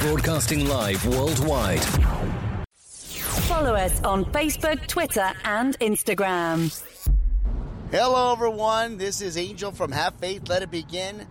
Broadcasting live worldwide. Follow us on Facebook, Twitter, and Instagram. Hello, everyone. This is Angel from Have Faith, Let It Begin.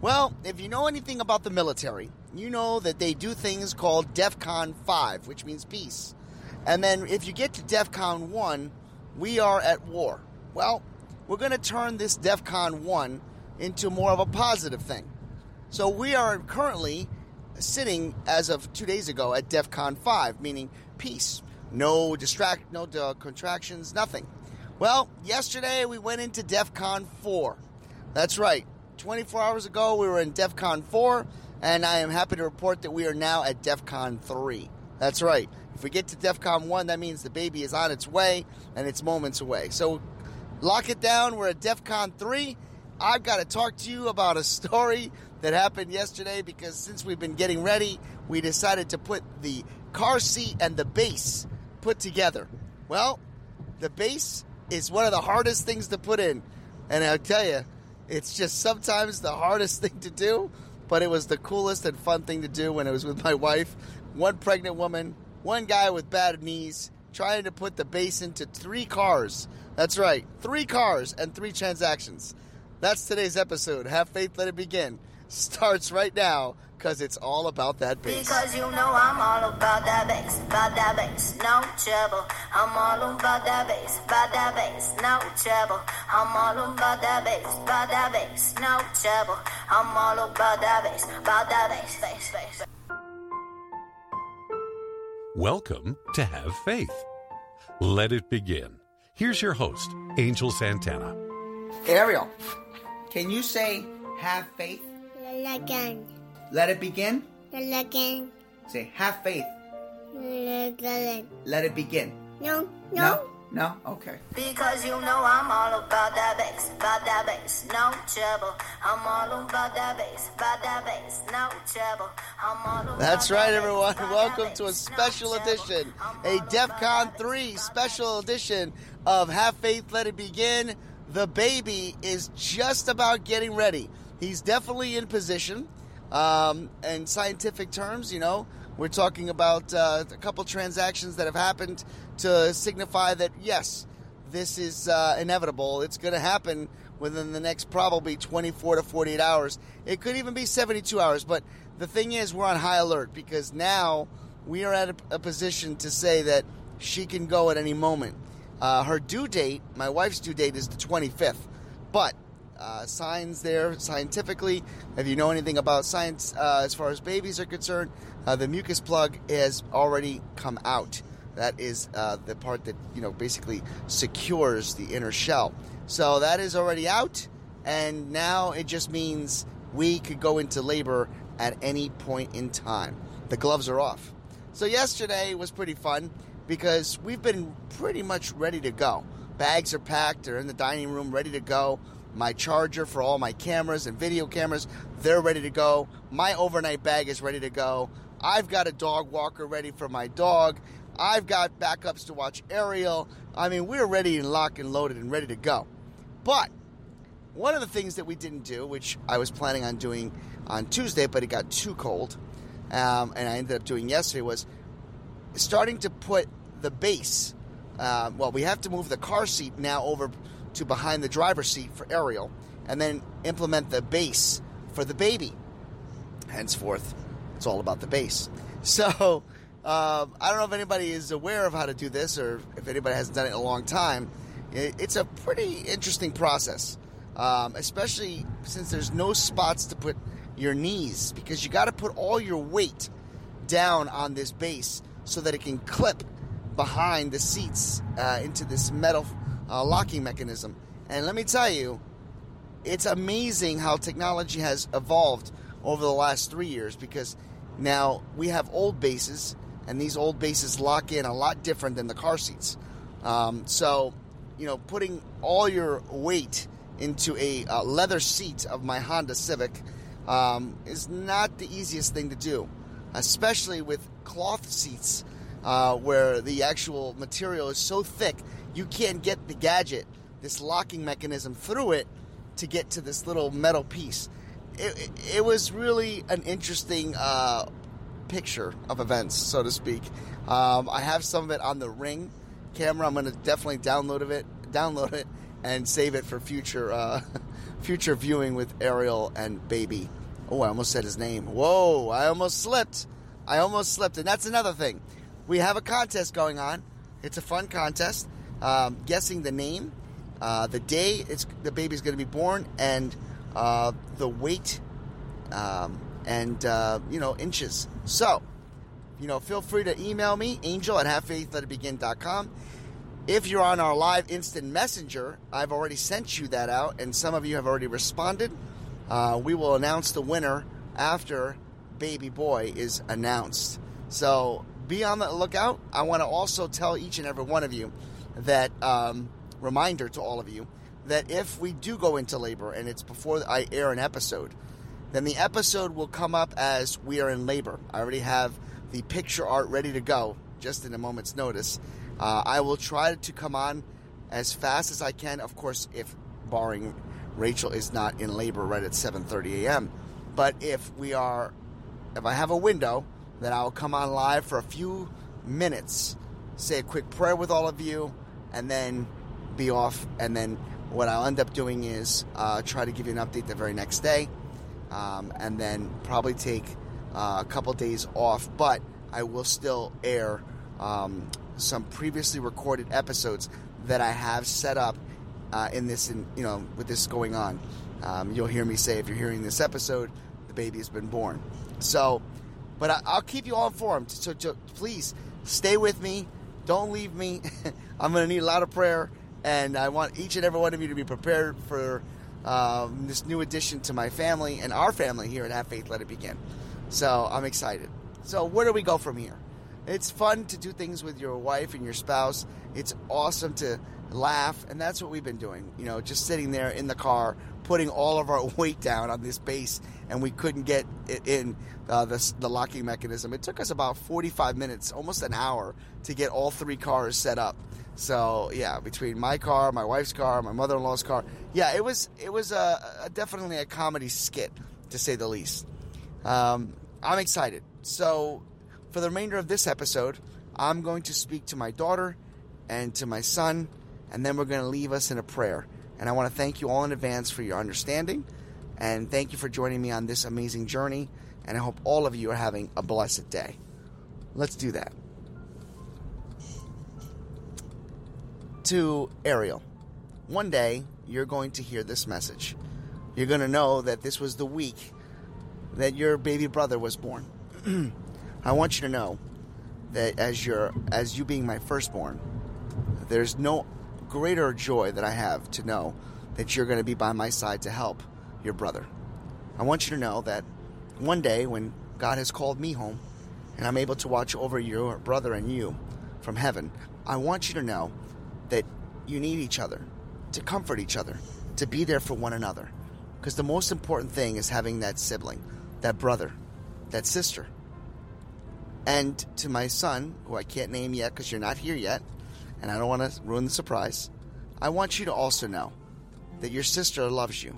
Well, if you know anything about the military, you know that they do things called DEFCON 5, which means peace. And then if you get to DEFCON 1, we are at war. Well, we're going to turn this DEFCON 1 into more of a positive thing. So we are currently sitting as of two days ago at DEFCON 5, meaning peace. No distract, no uh, contractions, nothing. Well, yesterday we went into DEFCON 4. That's right. 24 hours ago we were in DEFCON 4, and I am happy to report that we are now at DEFCON 3. That's right. If we get to DEFCON 1, that means the baby is on its way and it's moments away. So lock it down. We're at DEFCON 3. I've got to talk to you about a story that happened yesterday because since we've been getting ready, we decided to put the car seat and the base put together. Well, the base is one of the hardest things to put in. And I'll tell you, it's just sometimes the hardest thing to do, but it was the coolest and fun thing to do when it was with my wife. One pregnant woman, one guy with bad knees, trying to put the base into three cars. That's right, three cars and three transactions. That's today's episode. Have faith, let it begin. Starts right now because it's all about that bass. Because you know I'm all about that bass, about that bass, no trouble. I'm all about that bass, about that bass, no trouble. I'm all about that bass, about that bass, no trouble. I'm all about that bass, about that bass, bass, bass. Welcome to Have Faith. Let it begin. Here's your host, Angel Santana. Ariel, can you say have faith? Again. Let it begin? Again. Say have faith. Again. Let it begin. No, No? no. No? Okay. Because you know I'm all about that bass, about that bass, no trouble. I'm all about that bass, about that bass, no trouble. I'm all about That's right, bass, everyone. about Welcome that to a bass, no special edition, a all about DEFCON 3 special edition of Have Faith, Let It Begin. The baby is just about getting ready. He's definitely in position. Um, in scientific terms, you know, we're talking about uh, a couple transactions that have happened to signify that, yes, this is uh, inevitable. It's going to happen within the next probably 24 to 48 hours. It could even be 72 hours. But the thing is, we're on high alert because now we are at a, a position to say that she can go at any moment. Uh, her due date, my wife's due date, is the 25th. But uh, signs there scientifically, if you know anything about science uh, as far as babies are concerned, uh, the mucus plug has already come out. That is uh, the part that you know basically secures the inner shell. So that is already out, and now it just means we could go into labor at any point in time. The gloves are off. So yesterday was pretty fun because we've been pretty much ready to go. Bags are packed, they're in the dining room ready to go. My charger for all my cameras and video cameras, they're ready to go. My overnight bag is ready to go. I've got a dog walker ready for my dog. I've got backups to watch Ariel. I mean, we're ready and locked and loaded and ready to go. But one of the things that we didn't do, which I was planning on doing on Tuesday, but it got too cold, um, and I ended up doing yesterday, was starting to put the base. Uh, well, we have to move the car seat now over to behind the driver's seat for Ariel, and then implement the base for the baby. Henceforth, it's all about the base. So, um, I don't know if anybody is aware of how to do this, or if anybody hasn't done it in a long time. It's a pretty interesting process, um, especially since there's no spots to put your knees, because you got to put all your weight down on this base so that it can clip behind the seats uh, into this metal uh, locking mechanism. And let me tell you, it's amazing how technology has evolved over the last three years because now we have old bases, and these old bases lock in a lot different than the car seats. Um, so, you know, putting all your weight into a uh, leather seat of my Honda Civic um, is not the easiest thing to do, especially with cloth seats uh, where the actual material is so thick you can't get the gadget, this locking mechanism through it to get to this little metal piece. It, it, it was really an interesting uh, picture of events, so to speak. Um, I have some of it on the Ring camera. I'm going to definitely download of it, download it, and save it for future uh, future viewing with Ariel and Baby. Oh, I almost said his name. Whoa, I almost slipped. I almost slipped, and that's another thing. We have a contest going on. It's a fun contest. Um, guessing the name, uh, the day it's the baby's going to be born, and uh, the weight, um, and uh, you know inches. So, you know, feel free to email me, angel at havefaithletitbegin.com. If you're on our live instant messenger, I've already sent you that out, and some of you have already responded. Uh, we will announce the winner after baby boy is announced. So be on the lookout. I want to also tell each and every one of you that um, reminder to all of you that if we do go into labor and it's before I air an episode, then the episode will come up as we are in labor. I already have the picture art ready to go, just in a moment's notice. Uh, I will try to come on as fast as I can, of course, if barring Rachel is not in labor right at 7:30 a.m. But if we are, if I have a window, then I'll come on live for a few minutes, say a quick prayer with all of you, and then be off. And then what I'll end up doing is uh, try to give you an update the very next day, um, and then probably take uh, a couple days off. But I will still air um, some previously recorded episodes that I have set up uh, in this, in, you know, with this going on. Um, you'll hear me say if you're hearing this episode, the baby has been born. So, but I, I'll keep you all informed. So, so please stay with me. Don't leave me. I'm going to need a lot of prayer, and I want each and every one of you to be prepared for um, this new addition to my family and our family here at Have Faith, Let It Begin. So I'm excited. So where do we go from here? It's fun to do things with your wife and your spouse. It's awesome to laugh, and that's what we've been doing. You know, just sitting there in the car, putting all of our weight down on this base, and we couldn't get it in uh, the, the locking mechanism. It took us about 45 minutes, almost an hour, to get all three cars set up. So yeah, between my car, my wife's car, my mother-in-law's car, yeah, it was it was a, a definitely a comedy skit to say the least. Um, I'm excited. So for the remainder of this episode, I'm going to speak to my daughter and to my son, and then we're going to leave us in a prayer. And I want to thank you all in advance for your understanding, and thank you for joining me on this amazing journey. And I hope all of you are having a blessed day. Let's do that. To Ariel, one day you're going to hear this message. You're going to know that this was the week that your baby brother was born. I want you to know that as your as you being my firstborn, there's no greater joy that I have to know that you're going to be by my side to help your brother. I want you to know that one day when God has called me home and I'm able to watch over your brother and you from heaven, I want you to know that you need each other, to comfort each other, to be there for one another. Because the most important thing is having that sibling, that brother, that sister. And to my son, who I can't name yet because you're not here yet, and I don't want to ruin the surprise, I want you to also know that your sister loves you,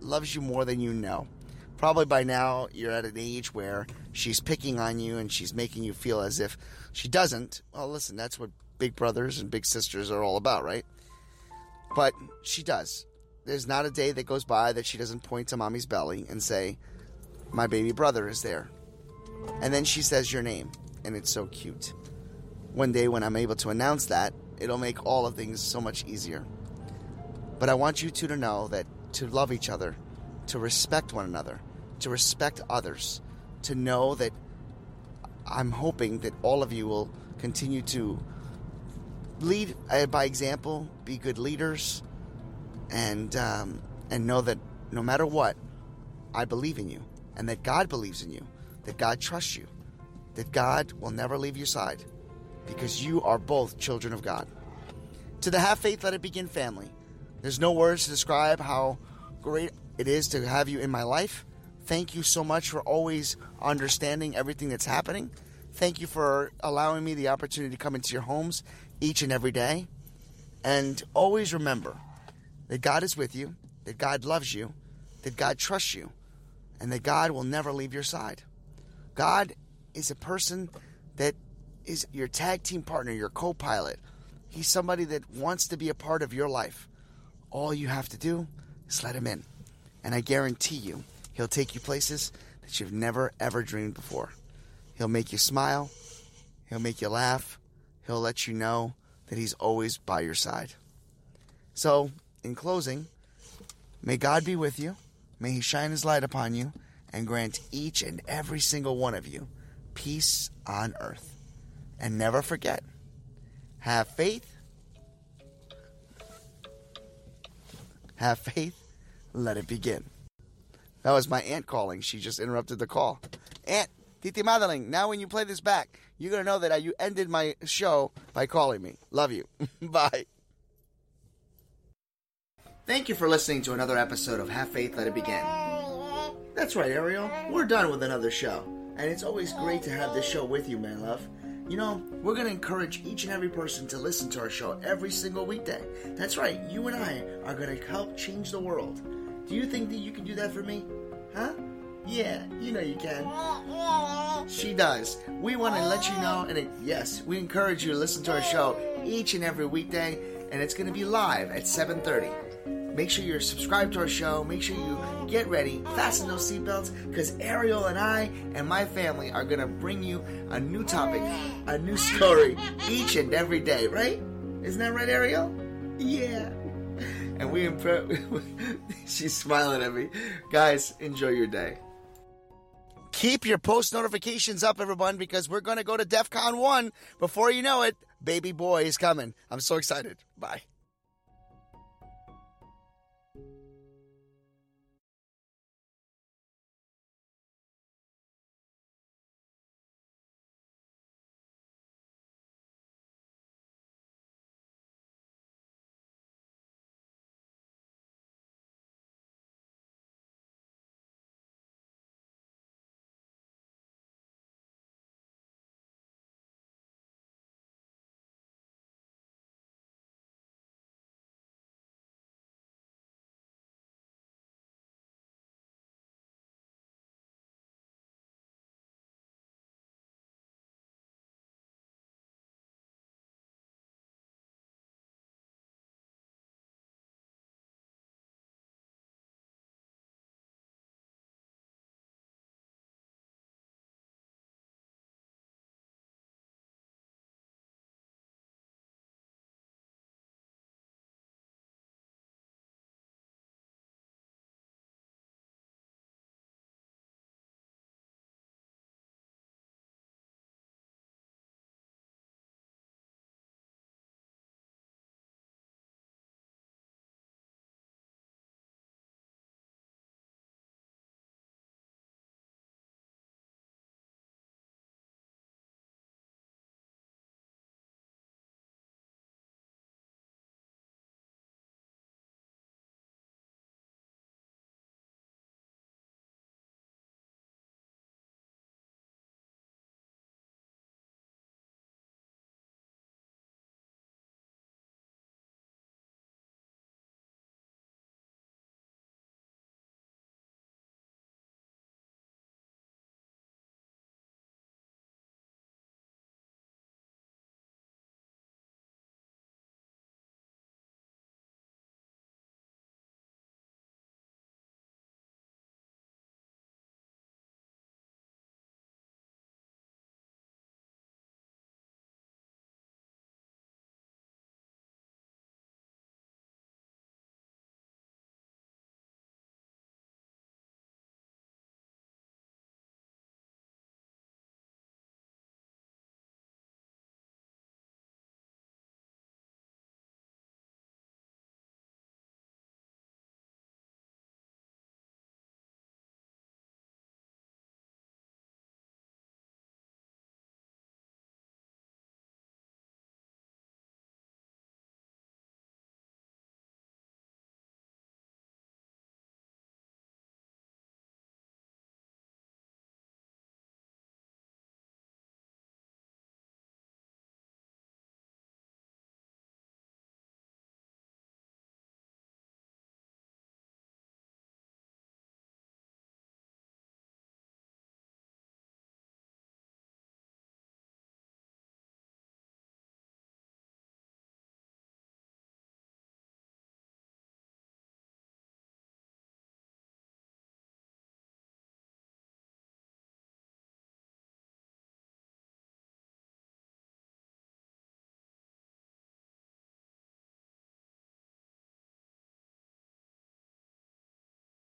loves you more than you know. Probably by now you're at an age where she's picking on you and she's making you feel as if she doesn't. Well, listen, that's what big brothers and big sisters are all about, right? But she does. There's not a day that goes by that she doesn't point to mommy's belly and say, My baby brother is there. And then she says your name, and it's so cute. One day when I'm able to announce that, it'll make all of things so much easier. But I want you two to know that to love each other, to respect one another, to respect others, to know that I'm hoping that all of you will continue to lead uh, by example, be good leaders, and um, and know that no matter what, I believe in you, and that God believes in you, that God trusts you, that God will never leave your side, because you are both children of God. To the Have Faith, Let It Begin family, there's no words to describe how great it is to have you in my life. Thank you so much for always understanding everything that's happening. Thank you for allowing me the opportunity to come into your homes each and every day. And always remember that God is with you, that God loves you, that God trusts you, and that God will never leave your side. God is a person that is your tag team partner, your co pilot. He's somebody that wants to be a part of your life. All you have to do is let him in. And I guarantee you, he'll take you places that you've never, ever dreamed before. He'll make you smile. He'll make you laugh. He'll let you know that he's always by your side. So, in closing, may God be with you. May he shine his light upon you and grant each and every single one of you peace on earth. And never forget, have faith. Have faith. Let it begin. That was my aunt calling. She just interrupted the call. Aunt, Titi Madeline, now when you play this back, you're going to know that you ended my show by calling me. Love you. Bye. Thank you for listening to another episode of Have Faith, Let It Begin. That's right, Ariel. We're done with another show. And it's always great to have this show with you, my love. You know, we're going to encourage each and every person to listen to our show every single weekday. That's right, you and I are going to help change the world. Do you think that you can do that for me? Huh? Yeah, you know you can. She does. We want to let you know, and it, yes, we encourage you to listen to our show each and every weekday, and it's going to be live at 7:30. Make sure you're subscribed to our show. Make sure you get ready, fasten those seatbelts, because Ariel and I and my family are going to bring you a new topic, a new story each and every day, right? Isn't that right, Ariel? Yeah. And we imp- she's smiling at me. Guys, enjoy your day. Keep your post notifications up, everyone, because we're going to go to DEF CON 1. Before you know it, baby boy is coming. I'm so excited. Bye.